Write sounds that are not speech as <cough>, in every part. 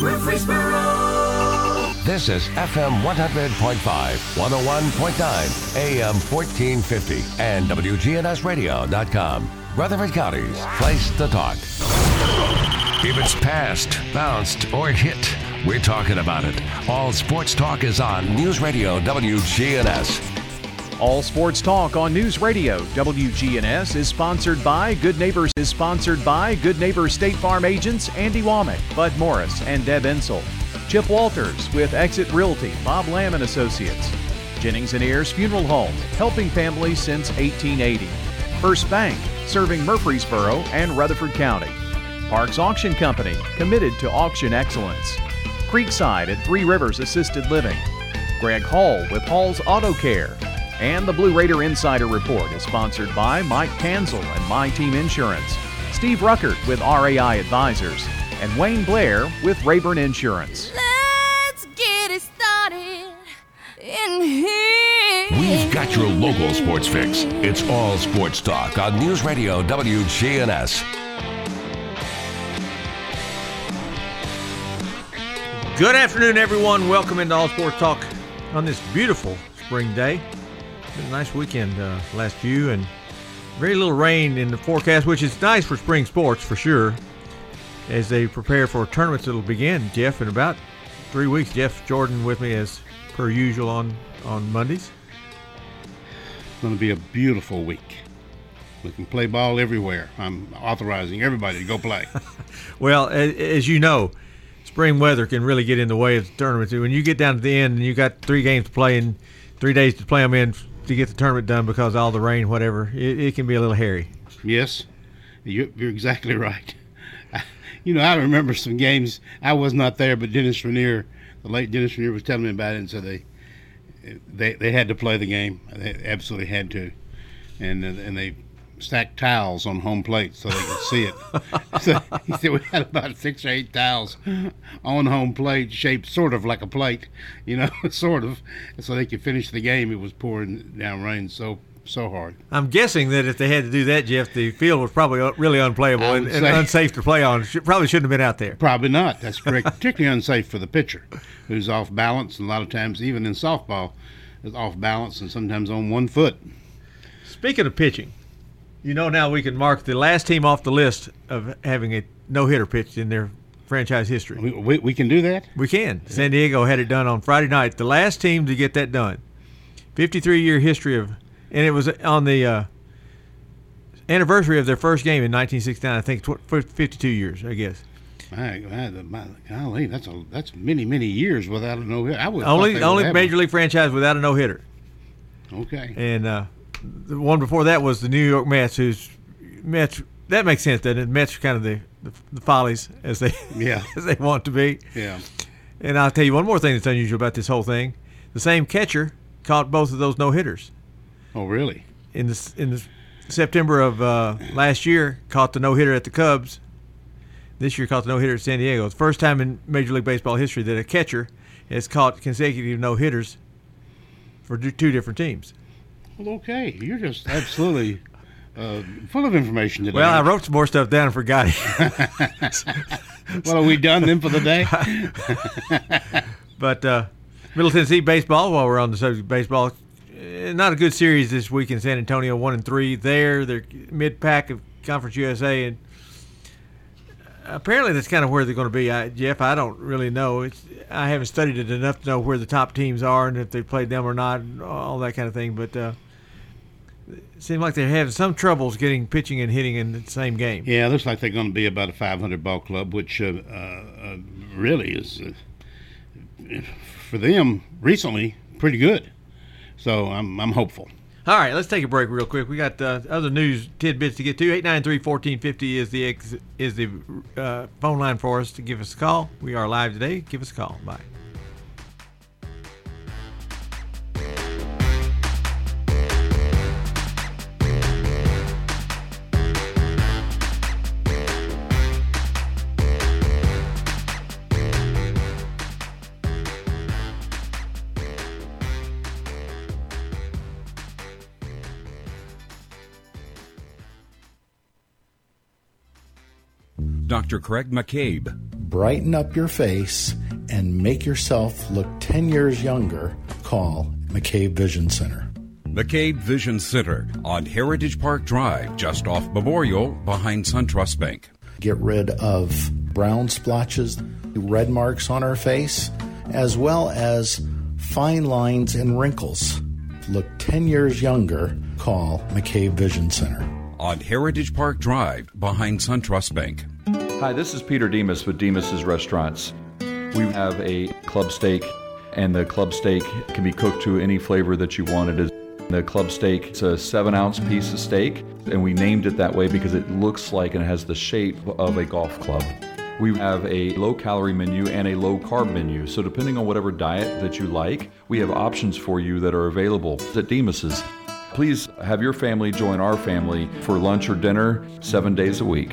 Murfreesboro. This is FM 100.5, 101.9, AM 1450, and WGNSradio.com. Rutherford County's place to talk. If it's passed, bounced, or hit, we're talking about it. All sports talk is on News Radio WGNS. All Sports Talk on News Radio WGNS is sponsored by Good Neighbors is sponsored by Good Neighbors State Farm agents Andy Womack, Bud Morris, and Deb Ensel. Chip Walters with Exit Realty, Bob Lamb and Associates. Jennings and Ayers Funeral Home, helping families since 1880. First Bank, serving Murfreesboro and Rutherford County. Parks Auction Company, committed to auction excellence. Creekside at Three Rivers Assisted Living. Greg Hall with Hall's Auto Care. And the Blue Raider Insider Report is sponsored by Mike Tanzel and My Team Insurance, Steve Ruckert with RAI Advisors, and Wayne Blair with Rayburn Insurance. Let's get it started in here. We've got your local sports fix. It's all sports talk on News Radio WGNS. Good afternoon, everyone. Welcome into All Sports Talk on this beautiful spring day. Been a nice weekend uh, last few, and very little rain in the forecast, which is nice for spring sports for sure. As they prepare for tournaments that'll begin, Jeff, in about three weeks. Jeff Jordan with me as per usual on on Mondays. It's going to be a beautiful week. We can play ball everywhere. I'm authorizing everybody to go play. <laughs> Well, as you know, spring weather can really get in the way of the tournaments. When you get down to the end and you got three games to play and three days to play them in to get the tournament done because all the rain, whatever, it, it can be a little hairy. yes, you- you're exactly <laughs> right. You know, I remember some games. I was not there, but Dennis Rainier, the late Dennis Rainier, was telling me about it, and so they they they had to play the game. They absolutely had to, and and they stacked tiles on home plate so they could see it. <laughs> so he said we had about six or eight tiles on home plate, shaped sort of like a plate, you know, <laughs> sort of, so they could finish the game. It was pouring down rain so so hard. I'm guessing that if they had to do that, Jeff, the field was probably really unplayable and, and unsafe to play on. Should, probably shouldn't have been out there. Probably not. That's <laughs> correct. Particularly unsafe for the pitcher, who's off balance, and a lot of times, even in softball, is off balance and sometimes on one foot. Speaking of pitching, you know now we can mark the last team off the list of having a no hitter pitched in their franchise history. We, we, we can do that. We can. San Diego had it done on Friday night. The last team to get that done. 53 year history of, and it was on the uh, anniversary of their first game in 1969. I think tw- 52 years, I guess. My, my, my, golly, that's a that's many many years without a no hitter. I would Only only major league franchise without a no hitter. Okay. And uh, the one before that was the New York Mets, who's Mets. That makes sense, doesn't it? Mets are kind of the, the, the follies as they Yeah. <laughs> as they want to be. Yeah. And I'll tell you one more thing that's unusual about this whole thing: the same catcher caught both of those no hitters Oh really? in the in the September of uh, last year. Caught the no hitter at the Cubs. This year caught the no hitter at San Diego. It's the first time in Major League Baseball history that a catcher has caught consecutive no hitters for two different teams. Well, okay. You're just absolutely uh, full of information today. Well, I wrote some more stuff down and forgot it. <laughs> Well, are we done then for the day? <laughs> But uh, Middle Tennessee baseball, while we're on the subject of baseball, eh, not a good series this week in San Antonio. One and three there. They're mid pack of Conference USA, and apparently that's kind of where they're going to be. I, Jeff, I don't really know. It's I haven't studied it enough to know where the top teams are and if they played them or not, and all that kind of thing. But uh, it seems like they're having some troubles getting pitching and hitting in the same game. Yeah, it looks like they're going to be about a 500 ball club, which uh, uh, uh, really is uh, for them recently pretty good. So I'm I'm hopeful. All right, let's take a break real quick. We got uh, other news tidbits to get to. 893-1450 is the ex- is the uh, phone line for us to give us a call. We are live today. Give us a call. Bye. Dr. Craig McCabe. Brighten up your face and make yourself look 10 years younger. Call McCabe Vision Center. McCabe Vision Center on Heritage Park Drive, just off Memorial, behind SunTrust Bank. Get rid of brown splotches, red marks on our face, as well as fine lines and wrinkles. Look 10 years younger. Call McCabe Vision Center. On Heritage Park Drive, behind SunTrust Bank. Hi, this is Peter Demos with Demos's Restaurants. We have a club steak, and the club steak can be cooked to any flavor that you want. It is the club steak. It's a seven ounce piece of steak, and we named it that way because it looks like and has the shape of a golf club. We have a low calorie menu and a low carb menu. So, depending on whatever diet that you like, we have options for you that are available at Demos's. Please have your family join our family for lunch or dinner seven days a week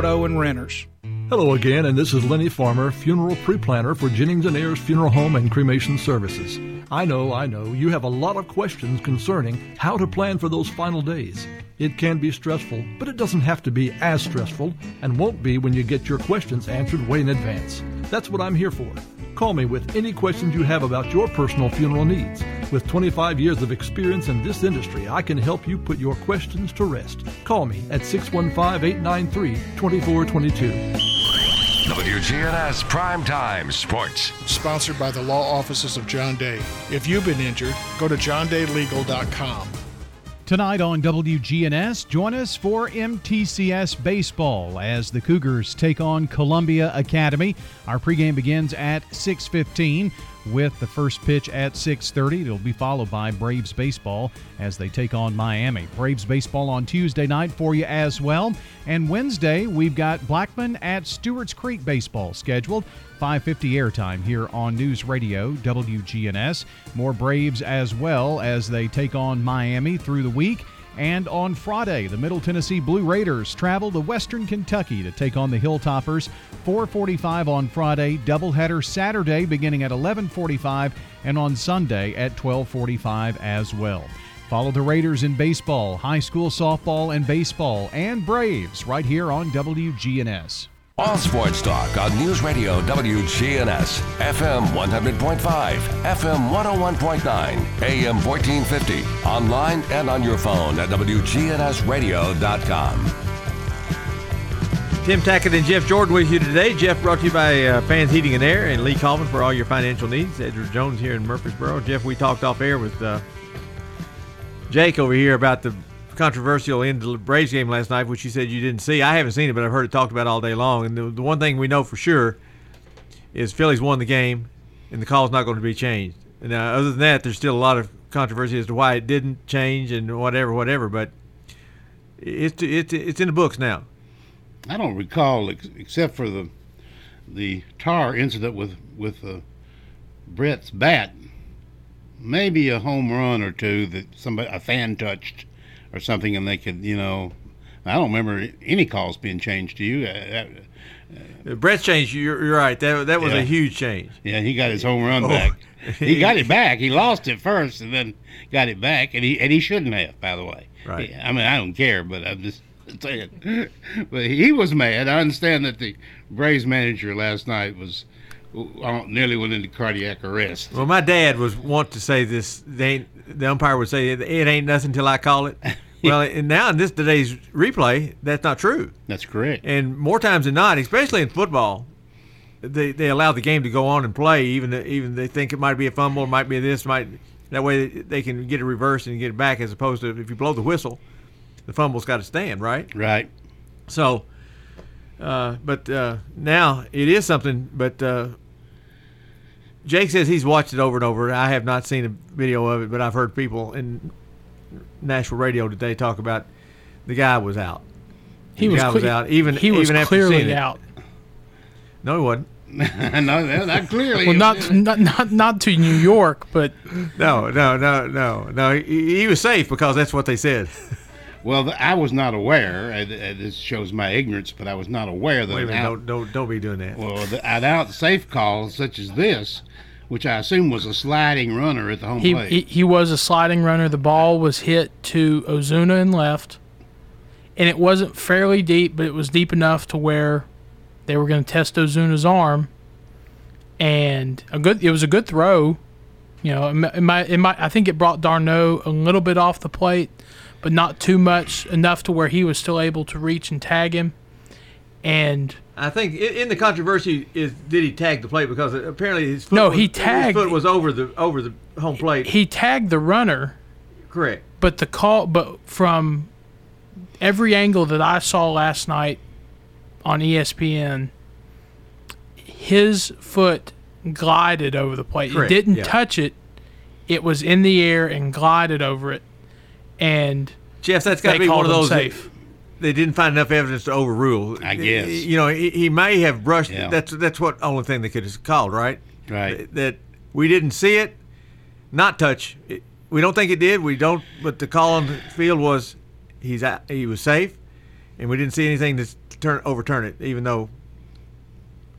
and renters. Hello again, and this is Lenny Farmer, funeral pre-planner for Jennings and Ayers Funeral Home and Cremation Services. I know, I know, you have a lot of questions concerning how to plan for those final days. It can be stressful, but it doesn't have to be as stressful and won't be when you get your questions answered way in advance. That's what I'm here for. Call me with any questions you have about your personal funeral needs. With 25 years of experience in this industry, I can help you put your questions to rest. Call me at 615 893 2422. WGNS Primetime Sports. Sponsored by the law offices of John Day. If you've been injured, go to johndaylegal.com. Tonight on WGNS, join us for MTCS Baseball as the Cougars take on Columbia Academy. Our pregame begins at 6:15 with the first pitch at 6:30. It'll be followed by Braves baseball as they take on Miami. Braves baseball on Tuesday night for you as well. And Wednesday, we've got Blackman at Stewart's Creek baseball scheduled. 550 airtime here on News Radio WGNS. More Braves as well as they take on Miami through the week. And on Friday, the Middle Tennessee Blue Raiders travel to Western Kentucky to take on the Hilltoppers. 4:45 on Friday, doubleheader Saturday beginning at 11:45 and on Sunday at 12:45 as well. Follow the Raiders in baseball, high school softball and baseball and Braves right here on WGNS. All sports talk on News Radio WGNS, FM 100.5, FM 101.9, AM 1450, online and on your phone at WGNSradio.com. Tim Tackett and Jeff Jordan with you today. Jeff brought to you by uh, Fans Heating and Air and Lee Coleman for all your financial needs. Edward Jones here in Murfreesboro. Jeff, we talked off air with uh, Jake over here about the controversial end of the Braves game last night, which you said you didn't see. I haven't seen it, but I've heard it talked about all day long. And the, the one thing we know for sure is Phillies won the game, and the call's not going to be changed. And uh, other than that, there's still a lot of controversy as to why it didn't change and whatever, whatever. But it's it's it's in the books now. I don't recall, ex- except for the the tar incident with with uh, Brett's bat, maybe a home run or two that somebody a fan touched or something, and they could, you know, I don't remember any calls being changed to you. Uh, uh, Brett's change. You're, you're, right. That that was yeah. a huge change. Yeah, he got his home run oh. back. <laughs> he got it back. He lost it first, and then got it back, and he and he shouldn't have. By the way, right? I mean, I don't care, but I'm just <laughs> saying. but he was mad. I understand that the Braves manager last night was nearly went into cardiac arrest. Well, my dad was want to say this. They the umpire would say it ain't nothing till I call it. <laughs> well, and now in this today's replay, that's not true. That's correct. And more times than not, especially in football, they they allow the game to go on and play, even even they think it might be a fumble, it might be this, might that way they can get it reversed and get it back, as opposed to if you blow the whistle, the fumble's got to stand, right? Right. So, uh, but uh, now it is something. But uh, Jake says he's watched it over and over. I have not seen a video of it, but I've heard people in Nashville radio today talk about the guy was out. He the was, guy was out. Even he was even clearly after out. No, he wasn't. <laughs> no, no, not clearly. Well, not not not not to New York, but No, no, no, no, no. He, he was safe because that's what they said. <laughs> Well, th- I was not aware. Uh, th- uh, this shows my ignorance, but I was not aware that Wait a minute, out, don't, don't, don't be doing that. well, the, an out safe call such as this, which I assume was a sliding runner at the home he, plate. he he was a sliding runner. The ball was hit to Ozuna and left, and it wasn't fairly deep, but it was deep enough to where they were going to test Ozuna's arm. And a good, it was a good throw. You know, it might, it might I think it brought d'Arnaud a little bit off the plate, but not too much enough to where he was still able to reach and tag him. And I think in, the controversy is did he tag the plate because apparently his foot No, was, he his foot was over the over the home plate. he tagged the runner. Correct. But the call, but from every angle that I saw last night on ESPN, his foot glided over the plate. Correct, It didn't yeah. touch it. It was in the air and glided over it. And Jeff, that's got to be one of those safe. they didn't find enough evidence to overrule. I guess. you know he, he may have brushed. Yeah. That's that's what only thing they could have called right. Right. That, that we didn't see it, not touch. It, we don't think it did. We don't. But the call on the field was he's out, he was safe, and we didn't see anything to turn overturn it. Even though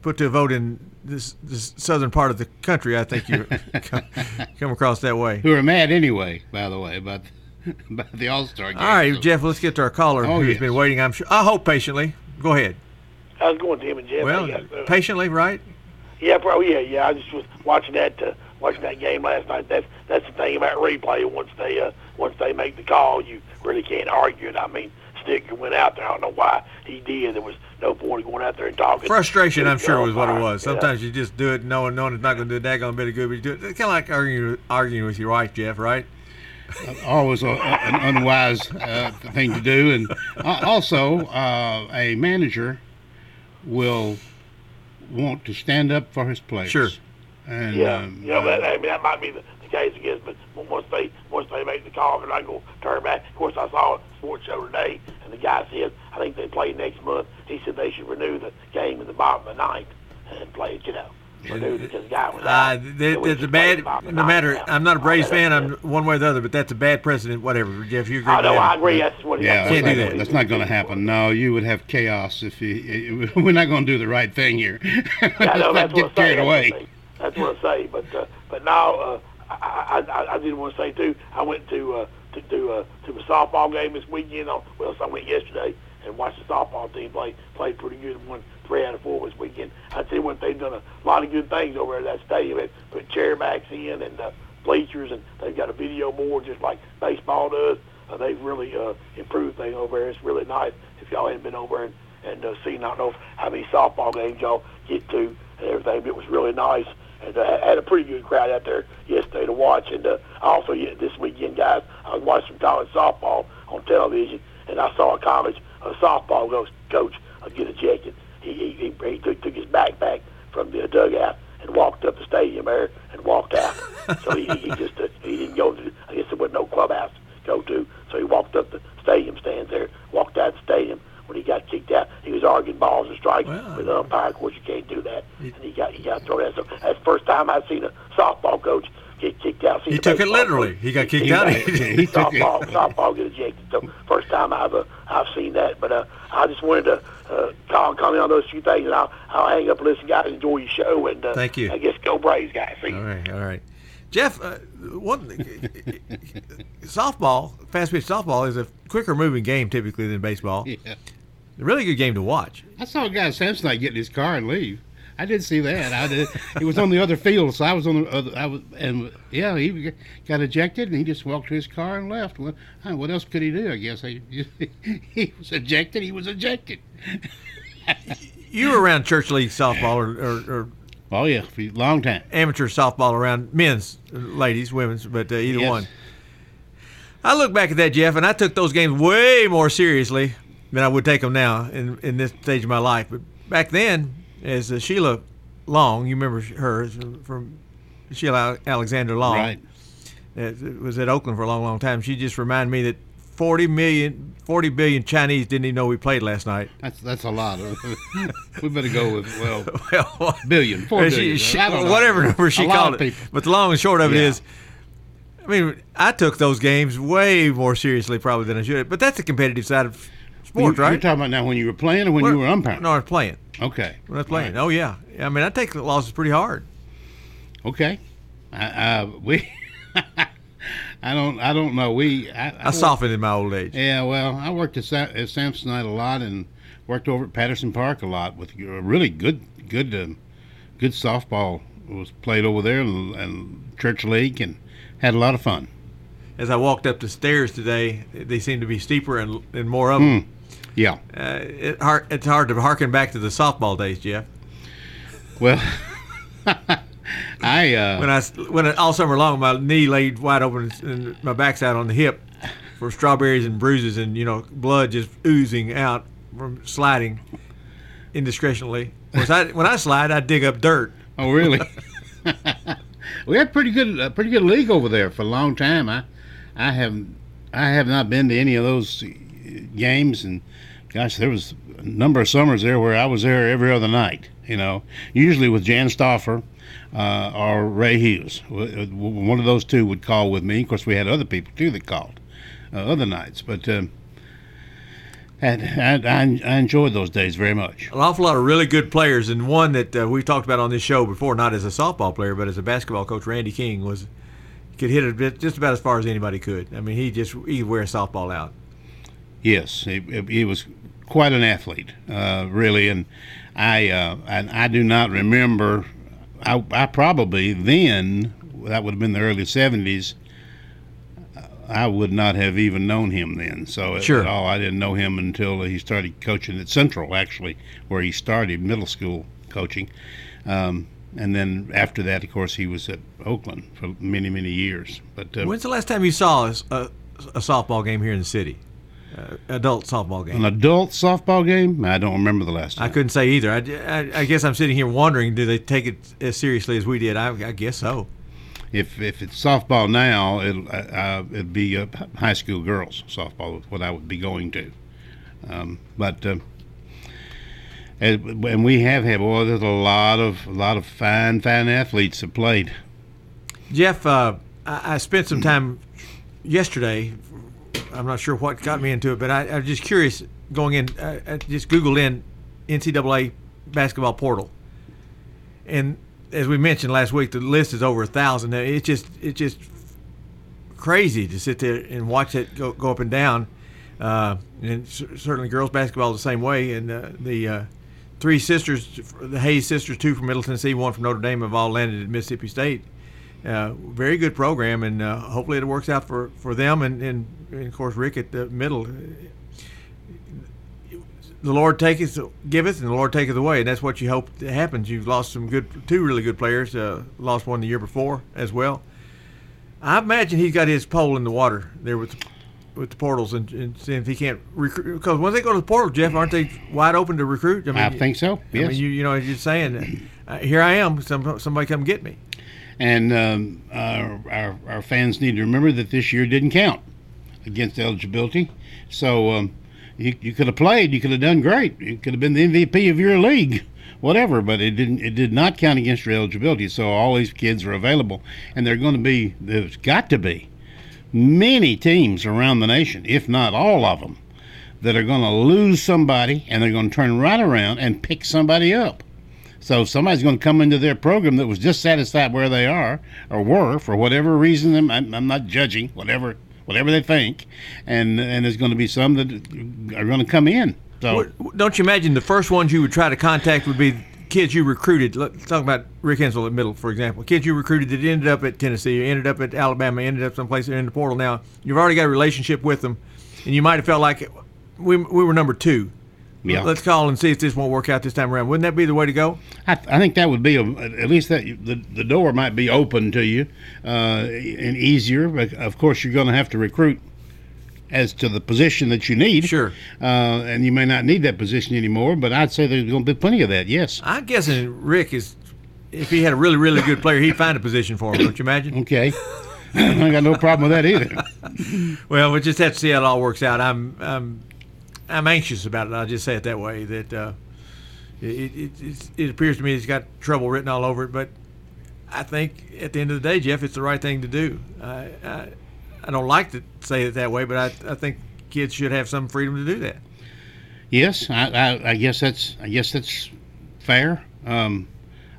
put to a vote in this, this southern part of the country, I think you <laughs> come, come across that way. who are mad anyway, by the way, about <laughs> about the All Star game. All right, Jeff. Let's get to our caller Oh, who's yes. been waiting. I'm sure. I hope patiently. Go ahead. How's it going, Tim and Jeff? Well, How you guys doing? patiently, right? Yeah, bro. Yeah, yeah. I just was watching that uh, watching that game last night. That's that's the thing about replay. Once they uh, once they make the call, you really can't argue it. I mean, Snitker went out there. I don't know why he did. There was no point in going out there and talking. Frustration, I'm to the sure, was what it umpire. was. Yeah. Sometimes you just do it knowing knowing it's not going to do a daggone bit of good, but you do it. It's kind of like arguing arguing with your wife, Jeff, right? Always a, an unwise uh, thing to do. And uh, also, uh, a manager will want to stand up for his players. Sure. And Yeah, um, you know, that, I mean, that might be the, the case again, but once they once they make the call, they're not going to turn back. Of course, I saw a sports show today, and the guy said, I think they play next month. He said they should renew the game in the bottom of the ninth and play it, you know. Renew it because the guy Uh, that, that's a bad. in the bottom of the No matter, now. I'm not a Braves Oh, fan. I'm one way or the other, but that's a bad precedent. Whatever, Jeff, you agree? I know, with that? I agree. That's what he yeah, Can't that's do not, that. That's not going to happen. No, you would have chaos if you. <laughs> We're not going to do the right thing here. <laughs> Yeah, I Let's know, not that's get what I say. carried away. That's what I say. But uh, but now uh, I, I I I did want to say too. I went to uh, to do uh, to a softball game this weekend. On, well, so I went yesterday and watched the softball team play played pretty good. Won three out of four this weekend. I tell you what, they've done a lot of good things over at that stadium. They put chair backs in and uh, bleachers, and they've got a video board just like baseball does. Uh, they've really uh, improved things over there. It's really nice. If y'all hadn't been over and and uh, seen, I don't know how many softball games y'all get to and everything. But it was really nice, and uh, had a pretty good crowd out there yesterday to watch. And uh, also yeah, this weekend, guys, I was watching some college softball on television, and I saw a college a softball coach, coach uh, get ejected. He he, he, he took, took his backpack from the dugout and walked up the stadium there and walked out. so he, he just uh, he didn't go to. I guess there was no clubhouse to go to. So he walked up the stadium stands there, walked out the stadium. When he got kicked out, he was arguing balls and strikes with the umpire. Of course, you can't do that, and he got he got thrown out. So that's the first time I've seen a softball coach get kicked out. Seen He took it literally. coach He got kicked get- out. <laughs> He took it. softball, softball get ejected. So first time I've uh, I've seen that. But uh, I just wanted to uh, call comment on those few things, and I'll I'll hang up and listen, guys. Enjoy your show, and uh, Thank you. I guess go Braves, guys. See you. All right, all right. Jeff, uh, one softball, fast pitch softball is a quicker moving game typically than baseball. Yeah. A really good game to watch. I saw a guy at Samsonite get in his car and leave. I did see that. I did. He was on the other field, so I was on the other. I was, and yeah, he got ejected, and he just walked to his car and left. Well, what else could he do? I guess he, <laughs> he was ejected. He was ejected. <laughs> You were around church league softball or, or, or Oh yeah, for a long time. amateur softball around men's, ladies, women's, but uh, either Yes. one. I look back at that, Jeff, and I took those games way more seriously than I would take them now in, in this stage of my life. But back then, as uh, Sheila Long, you remember her from- from Sheila Alexander Long, Right. uh, was at Oakland for a long, long time. She just reminded me that 40 million, 40 billion Chinese didn't even know we played last night. That's that's a lot. <laughs> we better go with well, <laughs> well billion, four she- billion. she- whatever number she A called it. people. But the long and short of it Yeah. is, I mean, I took those games way more seriously probably than I should. But that's the competitive side of sports, You- right? You're talking about now when you were playing or when you were umpiring? No, I was playing. Okay. When I was playing. Oh yeah. I mean, I take the losses pretty hard. Okay. I, I we. <laughs> I don't. I don't know. We. I, I softened in my old age. Yeah. Well, I worked at, Sa- at Samsonite a lot and worked over at Patterson Park a lot with a really good, good, um, good softball was played over there and, and church league and had a lot of fun. As I walked up the stairs today, they seemed to be steeper and, and more of them. Hmm. Yeah. Uh, it hard, it's hard to harken back to the softball days, Jeff. Well, <laughs> I uh, when I when I, all summer long my knee laid wide open and my backside on the hip for strawberries and bruises and you know blood just oozing out from sliding indiscretionally. I, when I slide, I dig up dirt. Oh, really? <laughs> <laughs> we had pretty good, a pretty good league over there for a long time. I, I have, I have not been to any of those uh, games, and gosh, there was a number of summers there where I was there every other night. You know, usually with Jan Stoffer uh, or Ray Hughes. One of those two would call with me. Of course, we had other people too that called uh, other nights, but. Um, and I, I, I enjoyed those days very much. An awful lot of really good players, and one that uh, we've talked about on this show before, not as a softball player, but as a basketball coach, Randy King was could hit it just about as far as anybody could. I mean, he just he wear a softball out. Yes, he, he was quite an athlete, uh, really, and I uh, and I do not remember. I, I probably then that would have been the early seventies. I would not have even known him then. So at- Sure. at all, I didn't know him until he started coaching at Central, actually, where he started middle school coaching. Um, and then after that, of course, he was at Oakland for many, many years. But uh, When's the last time you saw a, a, a softball game here in the city? Uh, adult softball game. an adult softball game, I don't remember the last time. I couldn't say either. I, I, I guess I'm sitting here wondering, do they take it as seriously as we did? I, I guess so. If if it's softball now, it'll uh, it'd be uh, high school girls softball, what I would be going to. Um, but uh, and we have had boy, there's a lot of a lot of fine fine athletes that played. Jeff, uh, I, I spent some time yesterday. I'm not sure what got me into it, but I, was just curious going in. I, I just Googled in NCAA basketball portal, and as we mentioned last week, the list is over a thousand. It's just it's just crazy to sit there and watch it go, go up and down. Uh, and c- certainly girls basketball the same way. And uh, the uh, three sisters, the Hayes sisters, two from Middle Tennessee, one from Notre Dame, have all landed at Mississippi State. Uh, very good program, and uh, hopefully it works out for, for them. And, and, and of course, Rick at the middle. The Lord taketh, giveth, and the Lord taketh away, and that's what you hope happens. You've lost some good, two really good players. Uh, lost one the year before as well. I imagine he's got his pole in the water there with with the portals and, and seeing if he can't recruit. Because when they go to the portal, Jeff, aren't they wide open to recruit? I think so, yes. I mean, you you know, as you're saying, uh, here I am. Some somebody come get me. And um, our, our our fans need to remember that this year didn't count against eligibility. So um, you you could have played, you could have done great, you could have been the MVP of your league, whatever. But it didn't. It did not count against your eligibility. So all these kids are available, and they're going to be. There's got to be many teams around the nation, if not all of them, that are going to lose somebody, and they're going to turn right around and pick somebody up. So somebody's going to come into their program that was dissatisfied where they are or were for whatever reason. I'm, I'm not judging whatever whatever they think, and and there's going to be some that are going to come in. So What- Don't you imagine the first ones you would try to contact would be kids you recruited? Let's talk about Rick Insell at Middle, for example. Kids you recruited that ended up at Tennessee, ended up at Alabama, ended up someplace in the portal. Now you've already got a relationship with them, and you might have felt like we, we were number two. Yeah. Let's call and see if this won't work out this time around. Wouldn't that be the way to go? I, I think that would be a, at least that the the door might be open to you uh, and easier. But of course, you're going to have to recruit as to the position that you need. Sure. Uh, and you may not need that position anymore, but I'd say there's going to be plenty of that. Yes. I'm guessing Rick is, if he had a really, really good player, he'd find a position for him. Don't you imagine? Okay. <laughs> I got no problem with that either. <laughs> well, we just have to see how it all works out. I'm I'm I'm anxious about it. I'll just say it that way. That uh, it, it, it, it appears to me it's got trouble written all over it, but I think at the end of the day, Jeff, it's the right thing to do. I I, I don't like to say it that way, but I, I think kids should have some freedom to do that. Yes, I, I, I guess that's I guess that's fair. Um,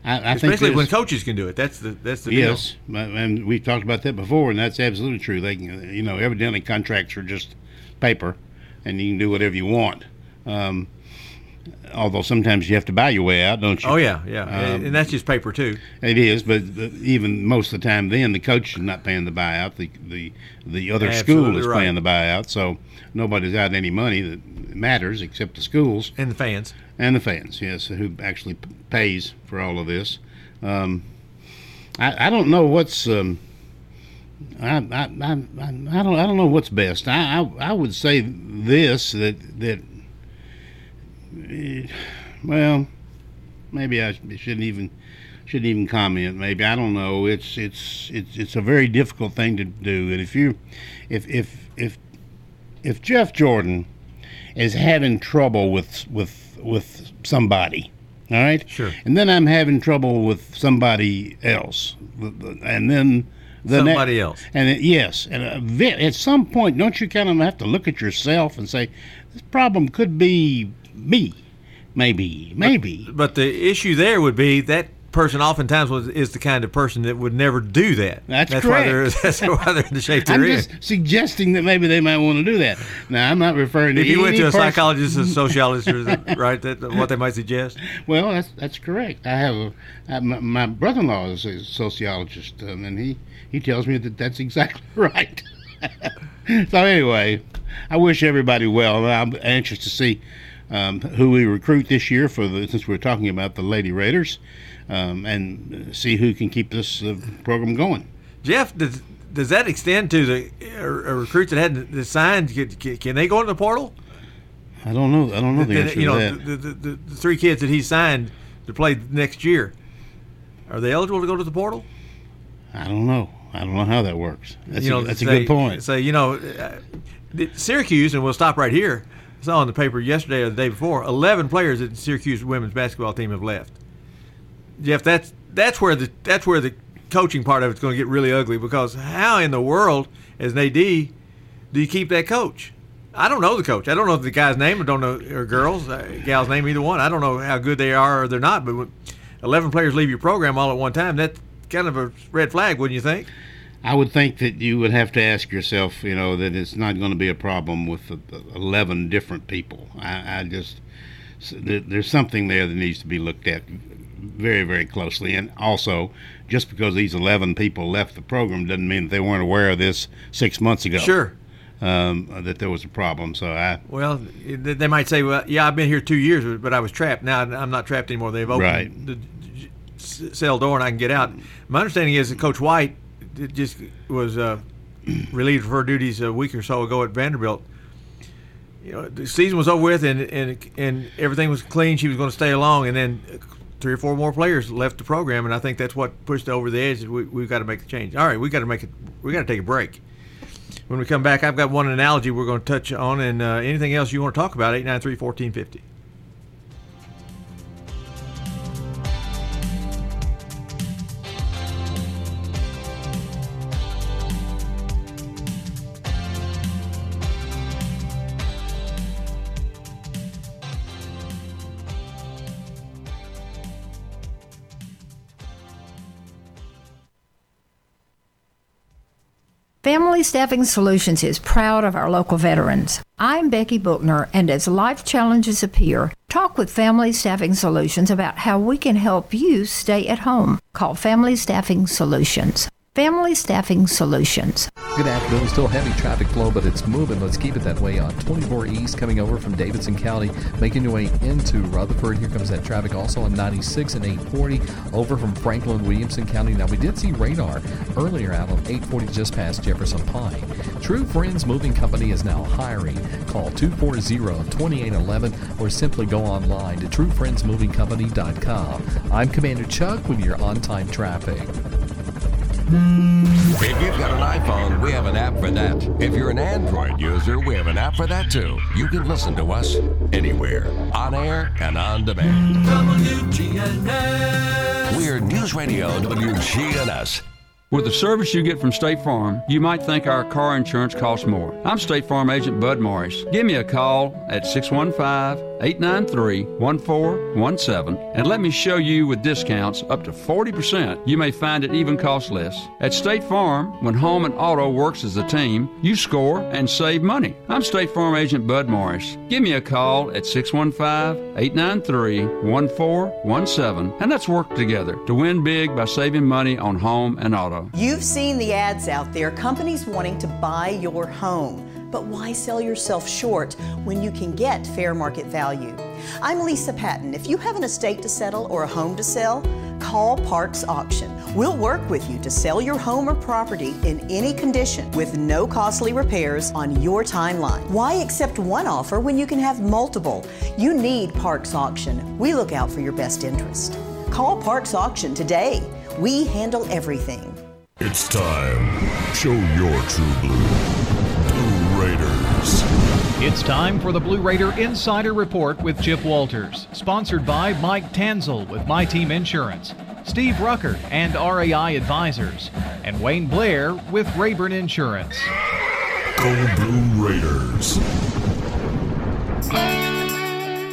I, I Especially when coaches can do it. That's the that's the yes, but- and we've talked about that before, and that's absolutely true. They, can, you know, evidently contracts are just paper, and you can do whatever you want. Um, although sometimes you have to buy your way out, don't you? Oh yeah, yeah, Um, and that's just paper too. It is, but even most of the time, then the coach is not paying the buyout. The the the other Absolutely school is right. paying the buyout, so nobody's out any money that matters except the schools and the fans and the fans. Yes, who actually pays for all of this. Um, I, I don't know what's. Um, I, I, I, I don't I don't know what's best. I, I I would say this that that eh, well maybe I shouldn't even shouldn't even comment. Maybe I don't know. It's it's it's it's a very difficult thing to do. And if you if if if if Jeff Jordan is having trouble with with with somebody, all right, sure, and then I'm having trouble with somebody else, and then the ne- Somebody else. and it, yes, and uh, at some point, don't you kind of have to look at yourself and say, this problem could be me, maybe, maybe. But the issue there would be that person oftentimes was, is the kind of person that would never do that. That's why correct. they're <laughs> that's why they're in the shape they're I'm in. just suggesting that maybe they might want to do that. Now, I'm not referring to If you went to a person- psychologist <laughs> or sociologist, right, that what they might suggest. Well, that's that's correct. I have a I, my, my brother-in-law is a sociologist, um, and he he tells me that that's exactly <laughs> right. so anyway, I wish everybody well. I'm anxious to see um, who we recruit this year for the since we're talking about the Lady Raiders, um, and see who can keep this uh, program going. Jeff, does does that extend to the uh, recruits that hadn't signed? Can, can, can they go into the portal? I don't know. I don't know the Then, answer you know, to that. the, the, the, the three kids that he signed to play next year, are they eligible to go to the portal? I don't know. I don't know how that works. That's, you know, a, that's a good point. Say, you know, uh, Syracuse, and we'll stop right here. I saw in the paper yesterday or the day before, 11 players at the Syracuse women's basketball team have left. Jeff, that's that's where the that's where the coaching part of it's going to get really ugly because how in the world, as an AD, do you keep that coach? I don't know the coach. I don't know the guy's name. I don't know or girls, uh, gal's name, either one. I don't know how good they are or they're not. But 11 players leave your program all at one time, that's kind of a red flag, wouldn't you think? I would think that you would have to ask yourself, you know, that it's not going to be a problem with 11 different people. I, I just, there's something there that needs to be looked at very, very closely. And also, just because these 11 people left the program doesn't mean that they weren't aware of this six months ago. Sure. Um, that there was a problem. So I, Well, they might say, "Well, yeah, I've been here two years, but I was trapped. Now I'm not trapped anymore. They've opened Right. the cell door, and I can get out." My understanding is that Coach White just was uh, <clears throat> relieved of her duties a week or so ago at Vanderbilt. You know, the season was over with, and and and everything was clean. She was going to stay along, and then three or four more players left the program, and I think that's what pushed over the edge. We we've got to make the change. All right, we got to make it. We got to take a break. When we come back, I've got one analogy we're going to touch on, and uh, anything else you want to talk about, 893 1450. Family Staffing Solutions is proud of our local veterans. I'm Becky Bookner, and as life challenges appear, talk with Family Staffing Solutions about how we can help you stay at home. Call Family Staffing Solutions. Family Staffing Solutions. Good afternoon. Still heavy traffic flow, but it's moving. Let's keep it that way on 24 East coming over from Davidson County, making your way into Rutherford. Here comes that traffic also on 96 and 840 over from Franklin Williamson County. Now, we did see radar earlier out on 840 just past Jefferson Pike. True Friends Moving Company is now hiring. Call 240-2811 or simply go online to truefriendsmovingcompany.com. I'm Commander Chuck with your on-time traffic. If you've got an iPhone, we have an app for that. If you're an Android user, we have an app for that too. You can listen to us anywhere, on air and on demand. WGNS. We're News Radio WGNS. With the service you get from State Farm, you might think our car insurance costs more. I'm State Farm Agent Bud Morris. Give me a call at 615 893 1417 and let me show you with discounts up to 40%. You may find it even costs less. At State Farm, when home and auto works as a team, you score and save money. I'm State Farm Agent Bud Morris. Give me a call at 615 893 1417 and let's work together to win big by saving money on home and auto. You've seen the ads out there, companies wanting to buy your home. But why sell yourself short when you can get fair market value? I'm Lisa Patton. If you have an estate to settle or a home to sell, call Parks Auction. We'll work with you to sell your home or property in any condition with no costly repairs on your timeline. Why accept one offer when you can have multiple? You need Parks Auction. We look out for your best interest. Call Parks Auction today. We handle everything. It's time. Show your true blue. Raiders. It's time for the Blue Raider Insider Report with Chip Walters, sponsored by Mike Tanzel with My Team Insurance, Steve Rucker and RAI Advisors, and Wayne Blair with Rayburn Insurance. Go Blue Raiders.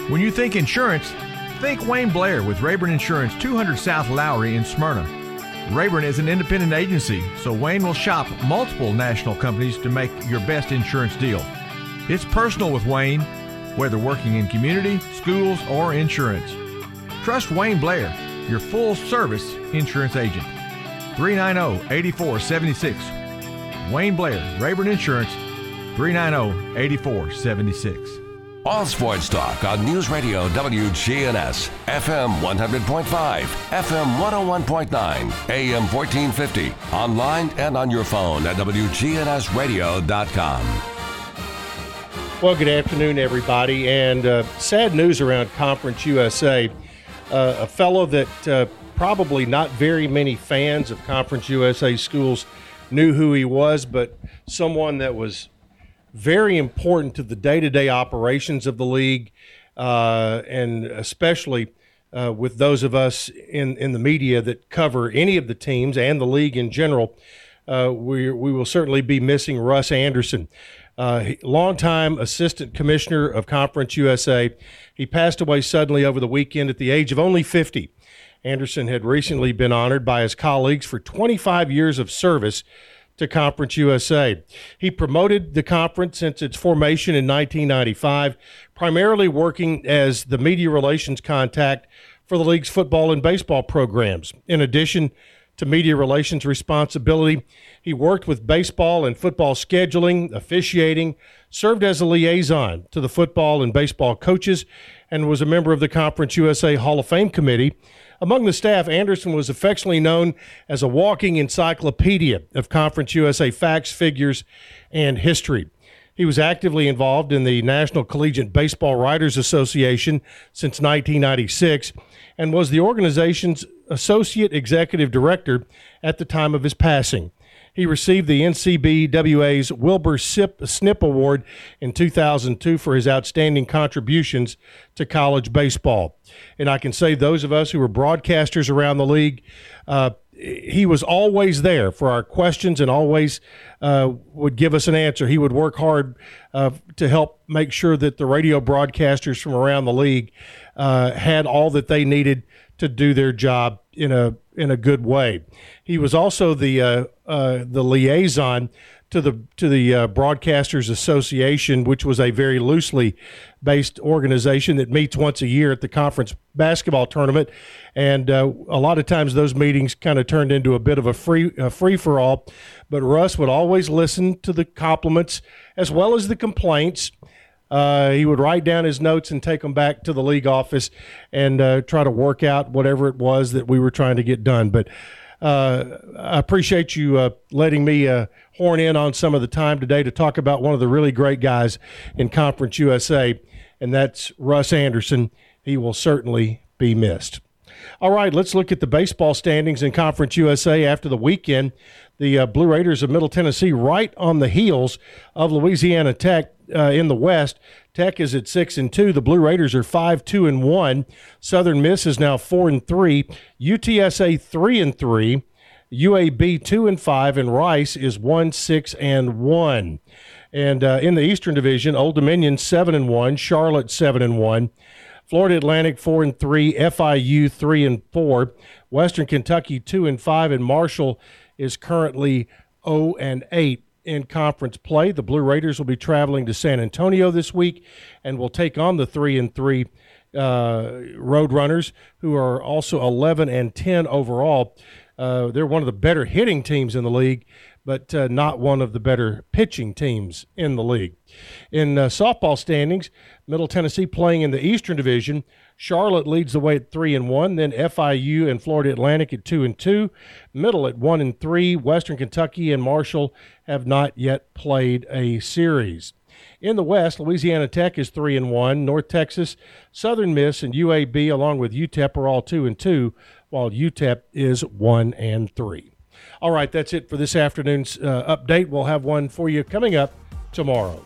When you think insurance, think Wayne Blair with Rayburn Insurance, 200 South Lowry in Smyrna. Rayburn is an independent agency, so Wayne will shop multiple national companies to make your best insurance deal. It's personal with Wayne, whether working in community, schools, or insurance. Trust Wayne Blair, your full service insurance agent. 390 8476. Wayne Blair, Rayburn Insurance, 390 8476. All sports talk on News Radio WGNS, FM 100.5, FM 101.9, AM 1450, online and on your phone at WGNSradio.com. Well, good afternoon, everybody. And uh, sad news around Conference USA. Uh, a fellow that uh, probably not very many fans of Conference USA schools knew who he was, but someone that was very important to the day to day operations of the league, uh, and especially uh, with those of us in, in the media that cover any of the teams and the league in general. Uh, we, we will certainly be missing Russ Anderson, uh, longtime assistant commissioner of Conference USA. He passed away suddenly over the weekend at the age of only 50. Anderson had recently been honored by his colleagues for 25 years of service to Conference USA. He promoted the conference since its formation in 1995, primarily working as the media relations contact for the league's football and baseball programs. In addition to media relations responsibility, he worked with baseball and football scheduling, officiating, served as a liaison to the football and baseball coaches, and was a member of the Conference USA Hall of Fame committee. Among the staff, Anderson was affectionately known as a walking encyclopedia of Conference USA facts, figures, and history. He was actively involved in the National Collegiate Baseball Writers Association since 1996 and was the organization's associate executive director at the time of his passing. He received the NCBWA's Wilbur Sip, Snypp Award in 2002 for his outstanding contributions to college baseball. And I can say those of us who were broadcasters around the league, uh, he was always there for our questions and always uh, would give us an answer. He would work hard uh, to help make sure that the radio broadcasters from around the league uh, had all that they needed to do their job in a in a good way. He was also the uh, uh, the liaison to the to the uh, Broadcasters Association, which was a very loosely based organization that meets once a year at the conference basketball tournament, and uh, a lot of times those meetings kind of turned into a bit of a free a free for all. But Russ would always listen to the compliments as well as the complaints. Uh, he would write down his notes and take them back to the league office and uh, try to work out whatever it was that we were trying to get done. But uh, I appreciate you uh, letting me uh, horn in on some of the time today to talk about one of the really great guys in Conference USA, and that's Russ Anderson. He will certainly be missed. All right, let's look at the baseball standings in Conference USA after the weekend. The uh, Blue Raiders of Middle Tennessee right on the heels of Louisiana Tech uh, in the West. Tech is at six and two. The Blue Raiders are five two and one. Southern Miss is now four and three. UTSA three and three. UAB two and five, and Rice is one six and one. And uh, in the Eastern Division, Old Dominion seven and one, Charlotte seven and one, Florida Atlantic four and three, FIU three and four, Western Kentucky two and five, and Marshall is currently zero and eight in conference play. The Blue Raiders will be traveling to San Antonio this week and will take on the three and three uh, Roadrunners, who are also 11 and 10 overall. Uh, they're one of the better hitting teams in the league, but uh, not one of the better pitching teams in the league. In uh, softball standings, Middle Tennessee playing in the Eastern Division. Charlotte leads the way at three and one. Then FIU and Florida Atlantic at two and two. Middle at one and three. Western Kentucky and Marshall have not yet played a series. In the West, Louisiana Tech is three and one. North Texas, Southern Miss, and UAB, along with UTEP, are all two and two, while UTEP is one and three. All right, that's it for this afternoon's uh, update. We'll have one for you coming up tomorrow.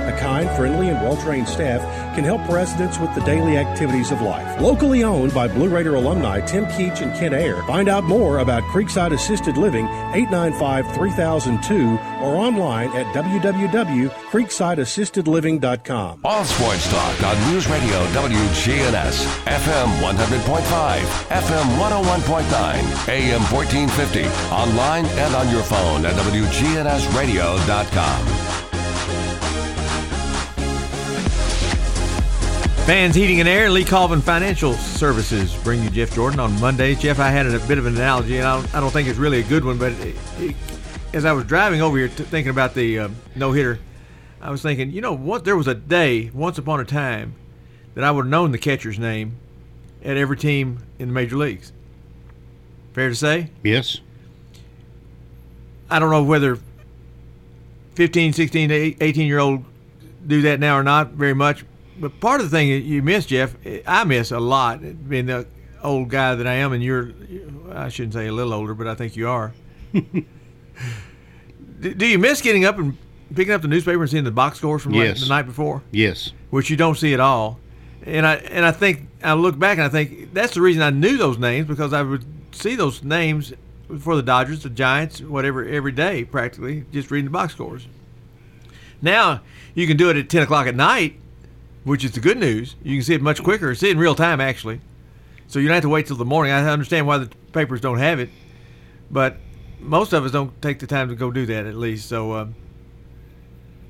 A kind, friendly, and well trained staff can help residents with the daily activities of life. Locally owned by Blue Raider alumni Tim Keach and Ken Ayer. Find out more about Creekside Assisted Living 895 3002 or online at www.creeksideassistedliving.com. All sports talk on News Radio WGNS, FM 100.5, FM 101.9, AM 1450, online and on your phone at WGNSradio.com. Fans Heating and Air, Lee Colvin Financial Services bring you Jeff Jordan on Mondays. Jeff, I had a bit of an analogy, and I don't, I don't think it's really a good one, but it, it, as I was driving over here t- thinking about the uh, no hitter, I was thinking, you know what? There was a day, once upon a time, that I would have known the catcher's name at every team in the major leagues. Fair to say? Yes. I don't know whether 15, 16, 18 year old do that now or not very much. But part of the thing you miss, Jeff, I miss a lot, being the old guy that I am, and you're, I shouldn't say a little older, but I think you are. <laughs> do, you miss getting up and picking up the newspaper and seeing the box scores from like Yes. the night before? Yes. Which you don't see at all. And I and I think I look back and I think that's the reason I knew those names because I would see those names for the Dodgers, the Giants, whatever, every day practically, just reading the box scores. Now you can do it at ten o'clock at night, which is the good news. You can see it much quicker, see it in real time actually. So you don't have to wait till the morning. I understand why the papers don't have it, but most of us don't take the time to go do that at least. So um,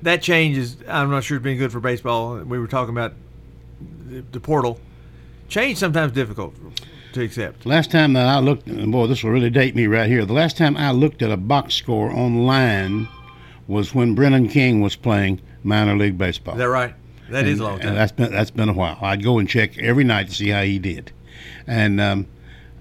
that change is I'm not sure it's been good for baseball. We were talking about the, the portal. Change sometimes difficult to accept. Last time that I looked, and boy, this will really date me right here. The last time I looked at a box score online was when Brennan King was playing minor league baseball. Is that right? That That is a long time. And that's been that's been a while. I'd go and check every night to see how he did, and um,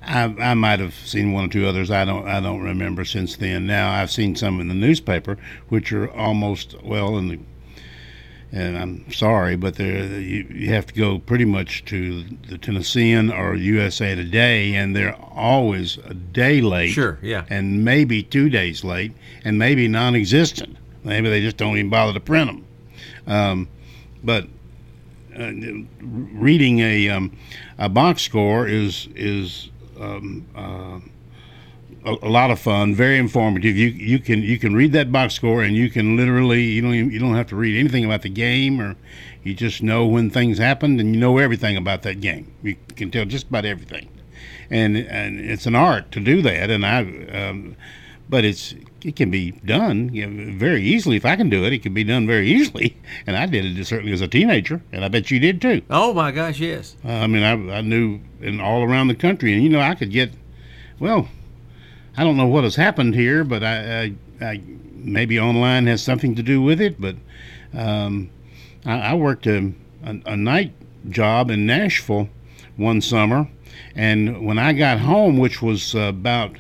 I, I might have seen one or two others. I don't I don't remember since then. Now I've seen some in the newspaper, which are almost well in the and I'm sorry, but there you, you have to go pretty much to the Tennessean or USA Today, and they're always a day late. Sure, yeah. and maybe two days late, and maybe non-existent. Maybe they just don't even bother to print them. Um, but uh, reading a um, a box score is is um, uh, a, a lot of fun, very informative. You you can you can read that box score and you can literally you don't even, you don't have to read anything about the game or you just know when things happened and you know everything about that game. You can tell just about everything, and and it's an art to do that. And I, um, but it's it can be done you know, very easily. If I can do it, it can be done very easily. <laughs> And I did it certainly as a teenager, and I bet you did too. Oh my gosh, yes. Uh, I mean, I, I knew in all around the country, and you know, I could get, well, I don't know what has happened here, but I, I, I maybe online has something to do with it. But um, I, I worked a, a, a night job in Nashville one summer, and when I got home, which was about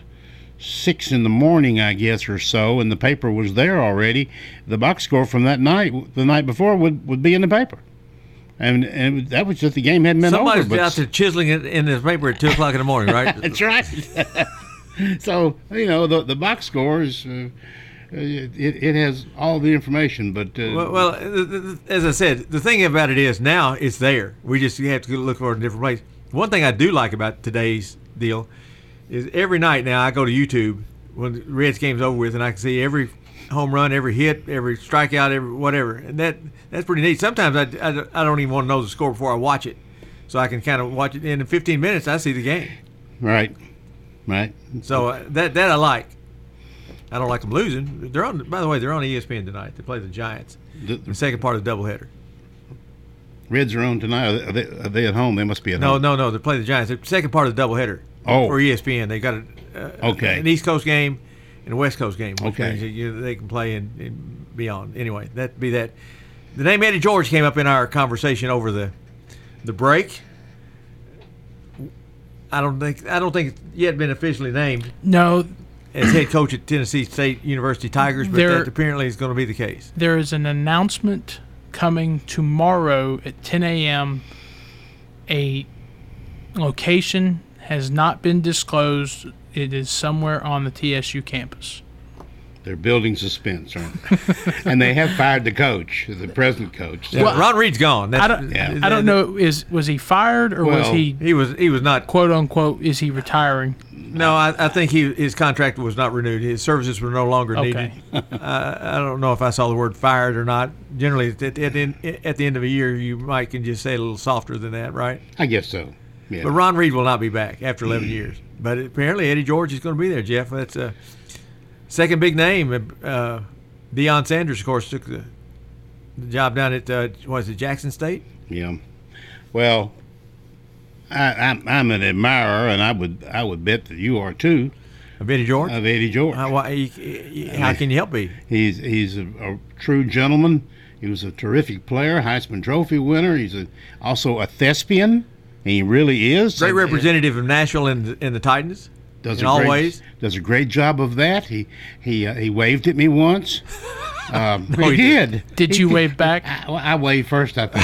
six in the morning, I guess, or so, and the paper was there already. The box score from that night, the night before, would, would be in the paper. And, and that was just the game hadn't been Somebody's over. but- out there chiseling it in his paper at two o'clock in the morning, right? <laughs> That's right. <laughs> so you know the the box score is. Uh, it, it has all the information, but uh, Well, well, as I said, the thing about it is now it's there. We just have to look for it in different place. One thing I do like about today's deal is every night now I go to YouTube when the Reds game's over with, and I can see every home run, every hit, every strikeout, every whatever, and that that's pretty neat. Sometimes I, I, I don't even want to know the score before I watch it, so I can kind of watch it. And in 15 minutes, I see the game. right, right. So uh, that that I like. I don't like them losing. They're on. By the way, they're on ESPN tonight. They play the Giants. The, the second part of the doubleheader. Reds are on tonight. Are they, are they at home? They must be at No, home. No, no, no. They play the Giants. The second part of the doubleheader. Oh. For ESPN, they got a, uh, Okay. an East Coast game and a West Coast game. Which Okay. means that you, they can play and, and beyond. Anyway, that be that. The name Eddie George came up in our conversation over the the break. I don't think I don't think it's yet been officially named No, as head coach at Tennessee State University Tigers, but There- that apparently is going to be the case. there is an announcement coming tomorrow at 10 a.m. A location has not been disclosed. It is somewhere on the TSU campus. They're building suspense, aren't they? <laughs> and they have fired the coach, the present coach. Yeah, Ron Reed's gone. I don't. Yeah. I don't know. Is was he fired or was he? He was. He was not. Quote unquote. Is he retiring? No, I, I think he his contract was not renewed. His services were no longer Okay. needed. <laughs> I, I don't know if I saw the word fired or not. Generally, at, at, at, at the end of a year, you might can just say it a little softer than that, right? I guess so. Yeah. But Ron Reed will not be back after 11 years. But apparently, Eddie George is going to be there. Jeff, that's a second big name. Uh, Deion Sanders, of course, took the, the job down at uh, was it Jackson State? Yeah. Well, I, I'm, I'm an admirer, and I would I would bet that you are too. Of Eddie George? Of Eddie George. How, why, he- he- how can you help me? He's he's a, a true gentleman. He was a terrific player, Heisman Trophy winner. He's a, also a thespian. He really is. Great representative of Nashville in the, in the Titans. Does in a all great, ways. Does a great job of that. He he uh, he waved at me once. <laughs> Um, Oh, he, he did. did. Did He- you wave back? I, I waved first, I think.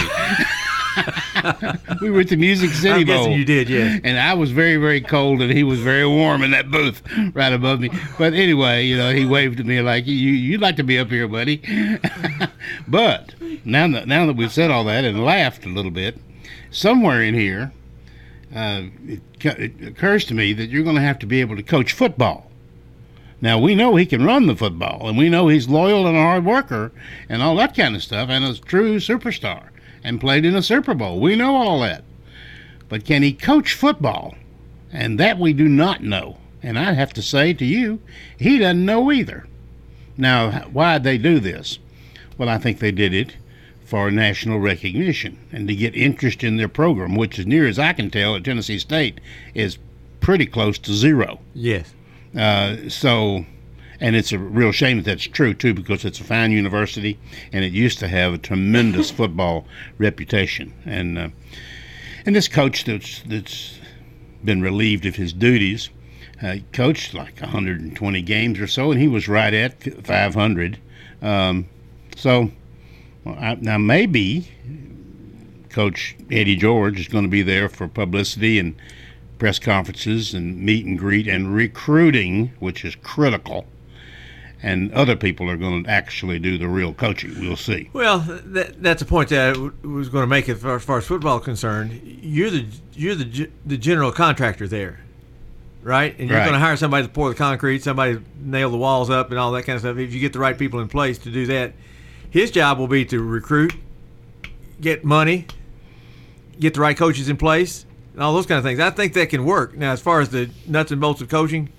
<laughs> we were at the Music City I'm guessing you did, yes. And I was very, very cold, and he was very warm in that booth right above me. But anyway, you know, he waved at me like, "You, you'd like to be up here, buddy." <laughs> but now that now that we've said all that and laughed a little bit, somewhere in here, uh, it, it occurs to me that you're going to have to be able to coach football. Now we know he can run the football, and we know he's loyal and a hard worker, and all that kind of stuff, and a true superstar, and played in a Super Bowl. We know all that, but can he coach football? And that we do not know. And I have to say to you, he doesn't know either. Now, why'd they do this? Well, I think they did it for national recognition and to get interest in their program, which, as near as I can tell, at Tennessee State is pretty close to zero. Yes. Uh, so, and it's a real shame that that's true too, because it's a fine university and it used to have a tremendous <laughs> football reputation. And uh, and this coach that's that's been relieved of his duties, uh, coached like 120 games or so, and he was right at 500. Um, so. Well, I, now maybe Coach Eddie George is going to be there for publicity and press conferences and meet and greet and recruiting, which is critical. And other people are going to actually do the real coaching. We'll see. Well, that, that's a point that I was going to make as far, as far as football is concerned. You're the you're the the general contractor there, right? And you're Right. going to hire somebody to pour the concrete, somebody to nail the walls up, and all that kind of stuff. If you get the right people in place to do that, his job will be to recruit, get money, get the right coaches in place, and all those kind of things. I think that can work. Now, as far as the nuts and bolts of coaching,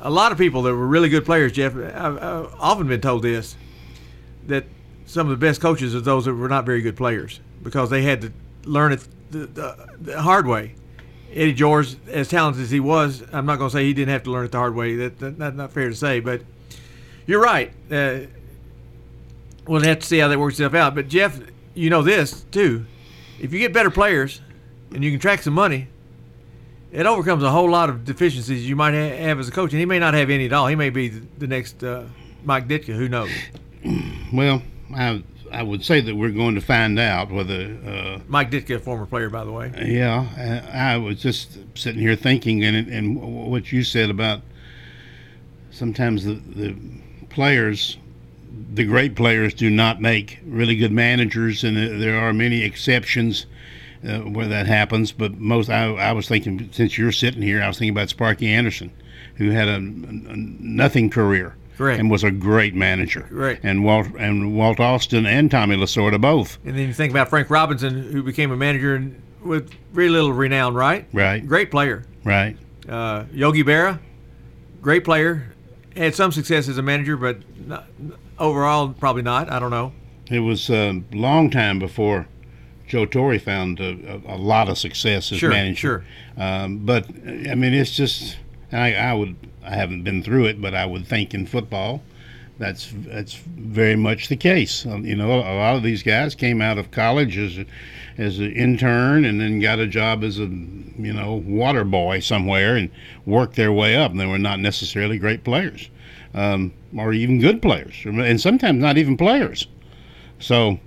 a lot of people that were really good players, Jeff, I've, I've often been told this that some of the best coaches are those that were not very good players because they had to learn it the, the, the hard way. Eddie George, as talented as he was, I'm not going to say he didn't have to learn it the hard way. That, that that's not fair to say, but you're right. Uh, we'll have to see how that works itself out. But Jeff, you know this too. If you get better players and you can track some money, it overcomes a whole lot of deficiencies you might ha- have as a coach. And he may not have any at all. He may be the, next uh, Mike Ditka. Who knows? <clears throat> Well, I I would say that we're going to find out whether. Uh, Mike Ditka, a former player, by the way. Yeah, uh, I was just sitting here thinking, and and what you said about sometimes the the players, the great players, do not make really good managers, and uh, there are many exceptions. Uh, where that happens, but most I, I was thinking since you're sitting here, I was thinking about Sparky Anderson, who had a, a nothing career, Correct. and was a great manager, Right. and Walt and Walt Alston and Tommy Lasorda both, And then you think about Frank Robinson, who became a manager with very little renown, right? right, Great player. right. Uh, Yogi Berra, great player. Had some success as a manager, but not, overall, probably not. I don't know. It was a long time before Joe Torre found a, a, a lot of success as manager. Sure, manager. Um, but I mean, it's just I, I would I haven't been through it, but I would think in football, that's that's very much the case. Um, you know, a lot of these guys came out of college as as an intern and then got a job as a you know water boy somewhere and worked their way up. And they were not necessarily great players, um, or even good players, and sometimes not even players. So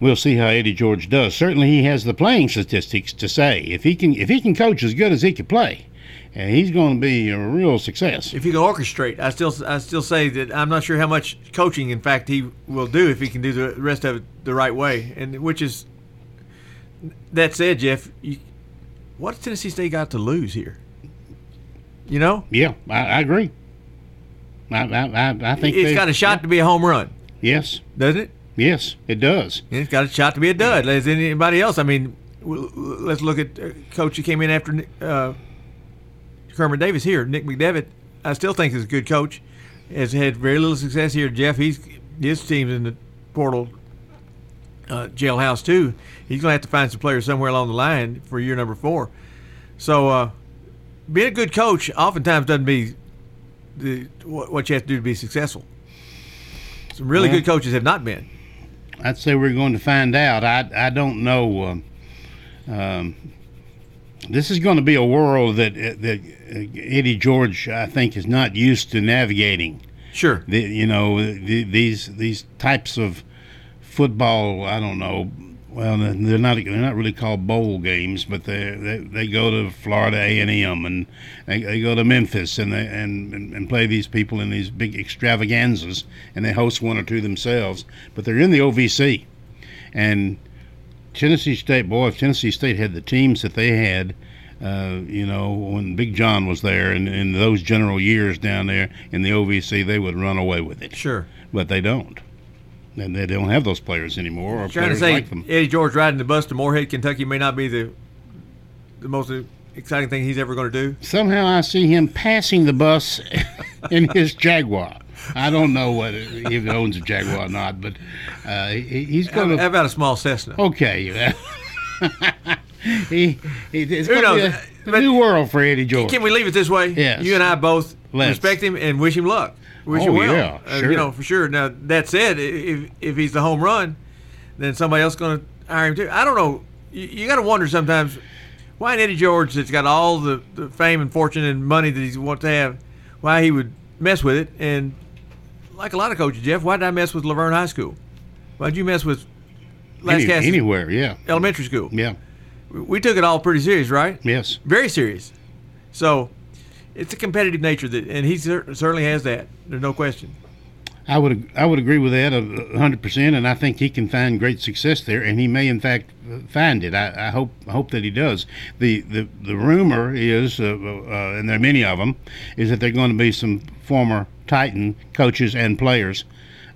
we'll see how Eddie George does. Certainly, he has the playing statistics to say if he can if he can coach as good as he can play, and he's going to be a real success. If he can orchestrate, I still I still say that I'm not sure how much coaching, in fact, he will do if he can do the rest of it the right way, and which is that said, Jeff, you, what's Tennessee State got to lose here? You know, Yeah, I, I agree. I, I, I- I think it's they- got a shot to be a home run, Yes, doesn't it? yes, it does. And It's got a shot to be a dud. As anybody else, I mean, let's look at uh, coach who came in after uh, Kermit Davis here, Nick McDevitt. I still think is a good coach. Has had very little success here. Jeff, he's his team's in the portal uh, jailhouse too. He's going to have to find some players somewhere along the line for year number four. So, uh, being a good coach oftentimes doesn't be the what, what you have to do to be successful. Some really Well- good coaches have not been. I'd say we're going to find out. I I don't know. Um, um, this is going to be a world that that uh, Eddie George, I think, is not used to navigating. Sure. The, you know the, these these types of football. I don't know. Well, they're not they're not really called bowl games, but they they, they go to Florida A and M and they, they go to Memphis and they and, and and play these people in these big extravaganzas and they host one or two themselves. But they're in the OVC, and Tennessee State. Boy, if Tennessee State had the teams that they had. Uh, you know, when Big John was there and in those general years down there in the OVC, they would run away with it. Sure. But they don't. And they don't have those players anymore or trying to say like them. Eddie George riding the bus to Morehead, Kentucky may not be the the most exciting thing he's ever going to do. Somehow I see him passing the bus <laughs> in his Jaguar. I don't know whether he owns a Jaguar or not, but uh, he, he's going to. how about a small Cessna? Okay. <laughs> he, he, it's Who knows? A, a new world for Eddie George. Can we leave it this way? Yes. You and I both Let's. respect him and wish him luck. Wish Oh, him well. yeah, Uh, sure. you know, for sure. Now that said, if if he's the home run, then somebody else going to hire him too. I don't know. You, you got to wonder sometimes why an Eddie George that's got all the, the fame and fortune and money that he wants to have, why he would mess with it. And like a lot of coaches, Jeff, why did I mess with La Vergne High School? Why'd you mess with last Any- anywhere, yeah. Elementary school. Yeah. We took it all pretty serious, right? Yes. Very serious. So it's a competitive nature that, and he cer- certainly has that. There's no question. I would I would agree with that hundred percent, and I think he can find great success there, and he may in fact uh, find it. I, I hope I hope that he does. The the, the rumor is, uh, uh, and there are many of them, is that there are going to be some former Titan coaches and players,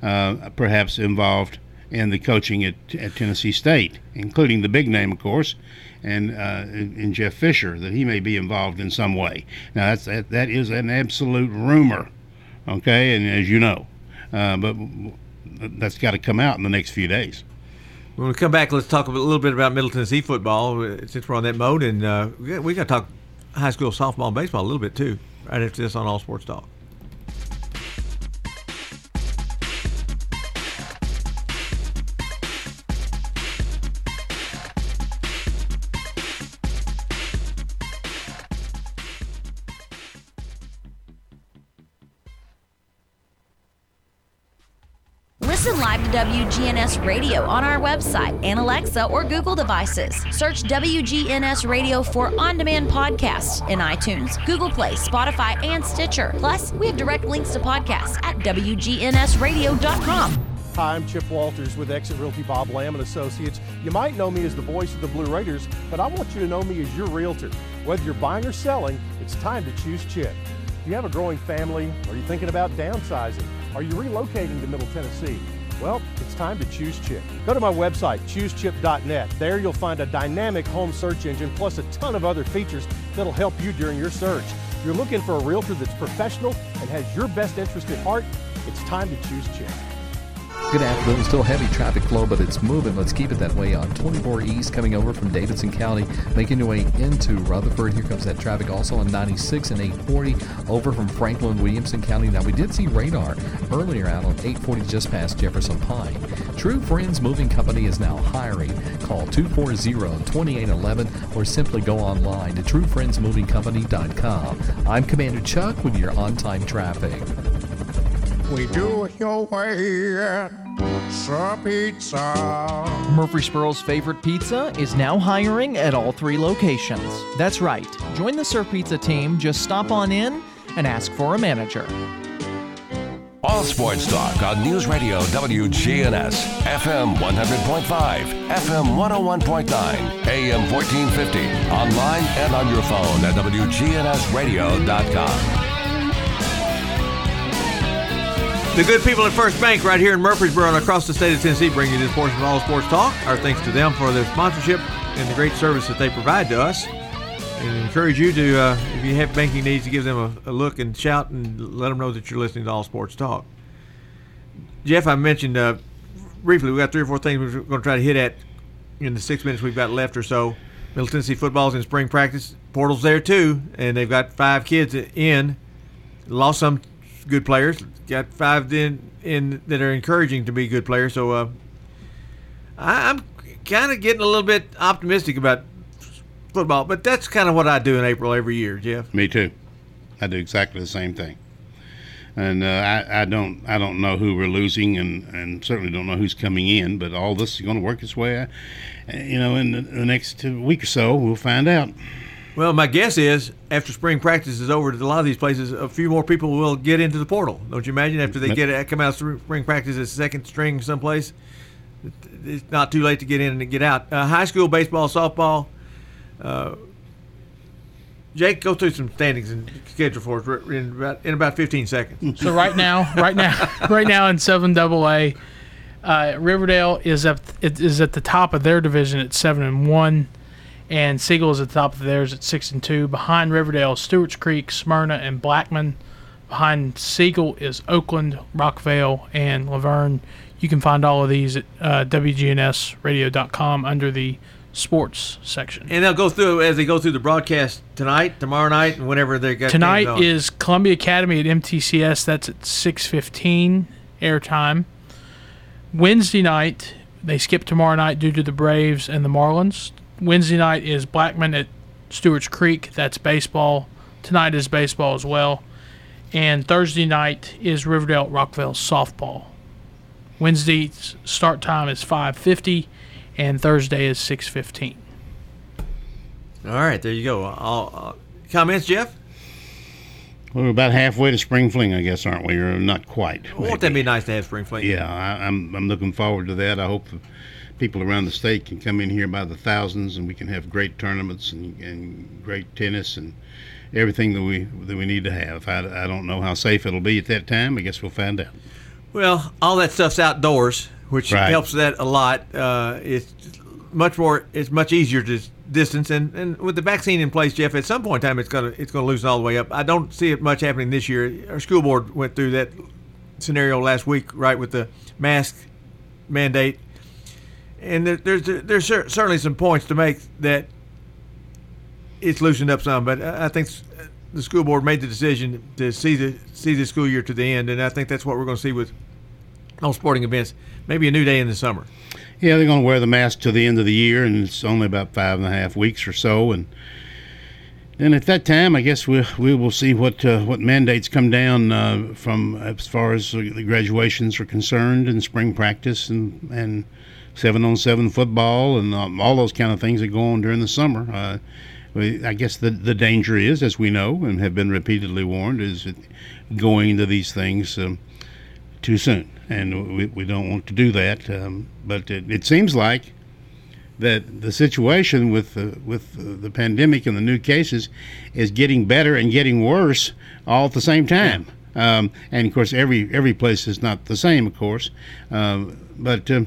uh, perhaps involved in the coaching at, at Tennessee State, including the big name, of course, and uh, in Jeff Fisher, that he may be involved in some way. Now that's that, that is an absolute rumor, okay, and as you know. Uh, but that's got to come out in the next few days. When we come back, let's talk a little bit about Middle Tennessee football uh, since we're on that mode, and uh, we got to talk high school softball and baseball a little bit too. Right after this on All Sports Talk. Live to WGNS Radio on our website and Alexa or Google devices. Search WGNS Radio for on demand podcasts in iTunes, Google Play, Spotify, and Stitcher. Plus, we have direct links to podcasts at WGNSradio.com. Hi, I'm Chip Walters with Exit Realty Bob Lamb and Associates. You might know me as the voice of the Blue Raiders, but I want you to know me as your realtor. Whether you're buying or selling, it's time to choose Chip. Do you have a growing family? Are you thinking about downsizing? Are you relocating to Middle Tennessee? Well, it's time to choose Chip. Go to my website, choosechip.net. There you'll find a dynamic home search engine plus a ton of other features that'll help you during your search. If you're looking for a realtor that's professional and has your best interest at heart, it's time to choose Chip. Good afternoon. Still heavy traffic flow, but it's moving. Let's keep it that way on 24 East coming over from Davidson County, making your way into Rutherford. Here comes that traffic also on 96 and 840 over from Franklin Williamson County. Now, we did see radar earlier out on 840 just past Jefferson Pike. True Friends Moving Company is now hiring. Call 240-2811 or simply go online to truefriendsmovingcompany.com. I'm Commander Chuck with your on-time traffic. We do it your way at Sir Pizza. Murfreesboro's favorite pizza is now hiring at all three locations. That's right. Join the Sir Pizza team. Just stop on in and ask for a manager. All Sports Talk on News Radio WGNS, FM 100.5, FM 101.9, AM 1450, online and on your phone at WGNSradio.com. The good people at First Bank right here in Murfreesboro and across the state of Tennessee bring you this portion of All Sports Talk. Our thanks to them for their sponsorship and the great service that they provide to us. And encourage you to, uh, if you have banking needs, to give them a, a look and shout and let them know that you're listening to All Sports Talk. Jeff, I mentioned uh, briefly, we got three or four things we're going to try to hit at in the six minutes we've got left or so. Middle Tennessee football's in spring practice. Portal's there too, and they've got five kids in. Lost some good players. Got five in in that are encouraging to be good players. So uh, I, I'm kind of getting a little bit optimistic about football, but that's kind of what I do in April every year, Jeff. Me too. I do exactly the same thing. And uh, I, I don't I don't know who we're losing, and, and certainly don't know who's coming in. But all this is going to work its way. out. Uh, You know, in the, the next week or so, we'll find out. Well, my guess is after spring practice is over, to a lot of these places, a few more people will get into the portal. Don't you imagine? After they get come out of spring practice as second string someplace, it's not too late to get in and get out. Uh, high school baseball, softball. Uh, Jake, go through some standings and schedule for us in about, in about 15 seconds. <laughs> So right now, right now, <laughs> right now in seven double A, uh, Riverdale is at it is at the top of their division at seven and one, and Siegel is at the top of theirs at six and two. Behind Riverdale, Stewart's Creek, Smyrna, and Blackman. Behind Siegel is Oakland, Rockvale, and La Vergne. You can find all of these at uh, WGNSradio.com under the sports section. And they'll go through as they go through the broadcast tonight, tomorrow night, and whenever they got Tonight is Columbia Academy at MTCS. That's at 6:15 airtime. Wednesday night, they skip tomorrow night due to the Braves and the Marlins. Wednesday night is Blackman at Stewart's Creek. That's baseball. Tonight is baseball as well. And Thursday night is Riverdale at Rockvale softball. Wednesday's start time is 5:50, and Thursday is 6:15. All right, there you go. All, uh, comments, Jeff? Well, we're about halfway to spring fling, I guess, aren't we? Or not quite. Won't that be nice to have spring fling? Yeah, I, I'm I'm looking forward to that. I hope the people around the state can come in here by the thousands, and we can have great tournaments and, and great tennis and everything that we that we need to have. I, I don't know how safe it'll be at that time. I guess we'll find out. Well, all that stuff's outdoors, which Right. helps that a lot. Uh, it's much more. It's much easier to distance, and, and with the vaccine in place, Jeff, at some point in time, it's gonna it's gonna loosen all the way up. I don't see it much happening this year. Our school board went through that scenario last week, right, with the mask mandate, and there, there's there's certainly some points to make that it's loosened up some, but I I think the school board made the decision to see the see the school year to the end, and I think that's what we're going to see with all sporting events. Maybe a new day in the summer. Yeah, they're going to wear the mask to the end of the year, and it's only about five and a half weeks or so. And then at that time, I guess we we will see what uh, what mandates come down uh, from as far as the graduations are concerned, and spring practice, and and seven on seven football, and um, all those kind of things that go on during the summer. Uh, I guess the the danger is, as we know and have been repeatedly warned, is going into these things. Um, too soon, and we, we don't want to do that. Um, but it, it seems like that the situation with the, with the, pandemic and the new cases is getting better and getting worse all at the same time. Um, and of course, every every place is not the same, of course. Um, but um,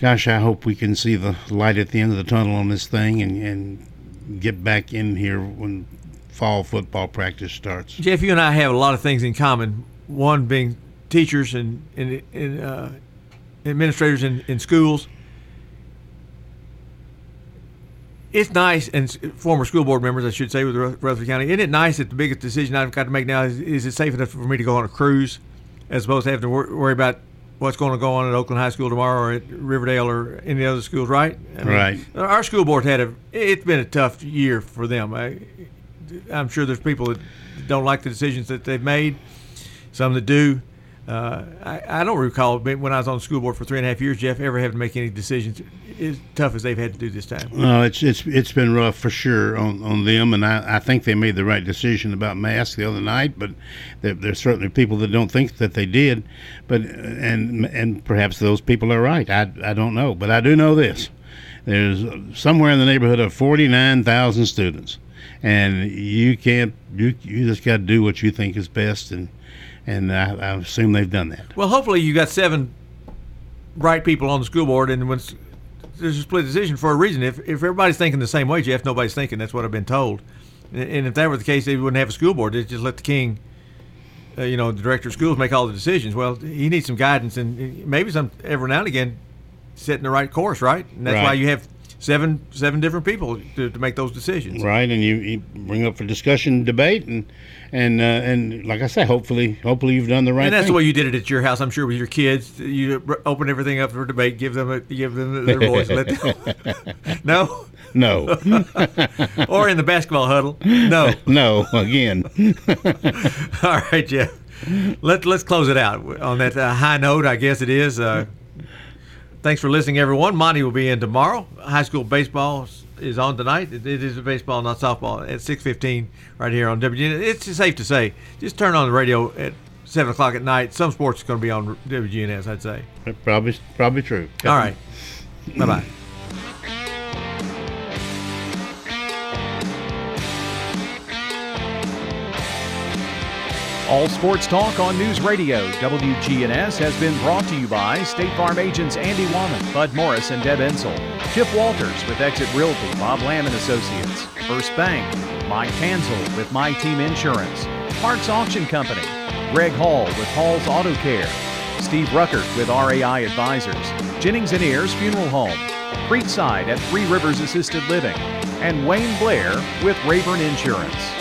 gosh, I hope we can see the light at the end of the tunnel on this thing and, and get back in here when fall football practice starts. Jeff, you and I have a lot of things in common. One being teachers and, and, and uh, administrators in, in schools. It's nice, and former school board members, I should say, with Ru- Rutherford County. Isn't it nice that the biggest decision I've got to make now is, is it safe enough for me to go on a cruise, as opposed to having to wor- worry about what's going to go on at Oakland High School tomorrow or at Riverdale or any other schools, right? I Right. Our school board had a. It's been a tough year for them. I, I'm sure there's people that don't like the decisions that they've made, some that do. Uh, I, I don't recall when I was on the school board for three and a half years, Jeff, ever having to make any decisions as tough as they've had to do this time. No, it's it's it's been rough for sure on, on them, and I, I think they made the right decision about masks the other night. But there, there's certainly people that don't think that they did, but and and perhaps those people are right. I I don't know, but I do know this: there's somewhere in the neighborhood of forty nine thousand students, and you can't you you just got to do what you think is best, and and I, I assume they've done that. Well, hopefully you got seven bright people on the school board, and when there's a split decision for a reason. If if everybody's thinking the same way, Jeff, nobody's thinking. That's what I've been told. And, and if that were the case, they wouldn't have a school board. They'd just let the king, uh, you know, the director of schools make all the decisions. Well, he needs some guidance, and maybe some every now and again, setting the right course, right? And that's why you have seven seven different people to, to make those decisions. right? And you, you bring up for discussion, debate, and and uh, and like I say, hopefully, hopefully you've done the right and that's thing. the way you did it at your house, I'm sure, with your kids. You open everything up for debate, give them a, give them their <laughs> voice. Let them, <laughs> no, no, <laughs> or in the basketball huddle. No, no. Again, all right, Jeff. Let let's close it out on that uh, high note. I guess it is. Uh, thanks for listening, everyone. Monty will be in tomorrow. High school baseball is on tonight. It, is a baseball, not softball, at six fifteen right here on WGN. It's safe to say, just turn on the radio at seven o'clock at night. Some sports is going to be on WGNS. I'd say. probably probably true. All right. Bye bye All Sports Talk on News Radio WGNS has been brought to you by State Farm agents Andy Woman, Bud Morris, and Deb Ensel. Chip Walters with Exit Realty, Bob Lamb and Associates. First Bank, Mike Tanzel with My Team Insurance. Parks Auction Company, Greg Hall with Hall's Auto Care. Steve Ruckert with RAI Advisors. Jennings and Ayers Funeral Home. Creekside at Three Rivers Assisted Living. And Wayne Blair with Rayburn Insurance.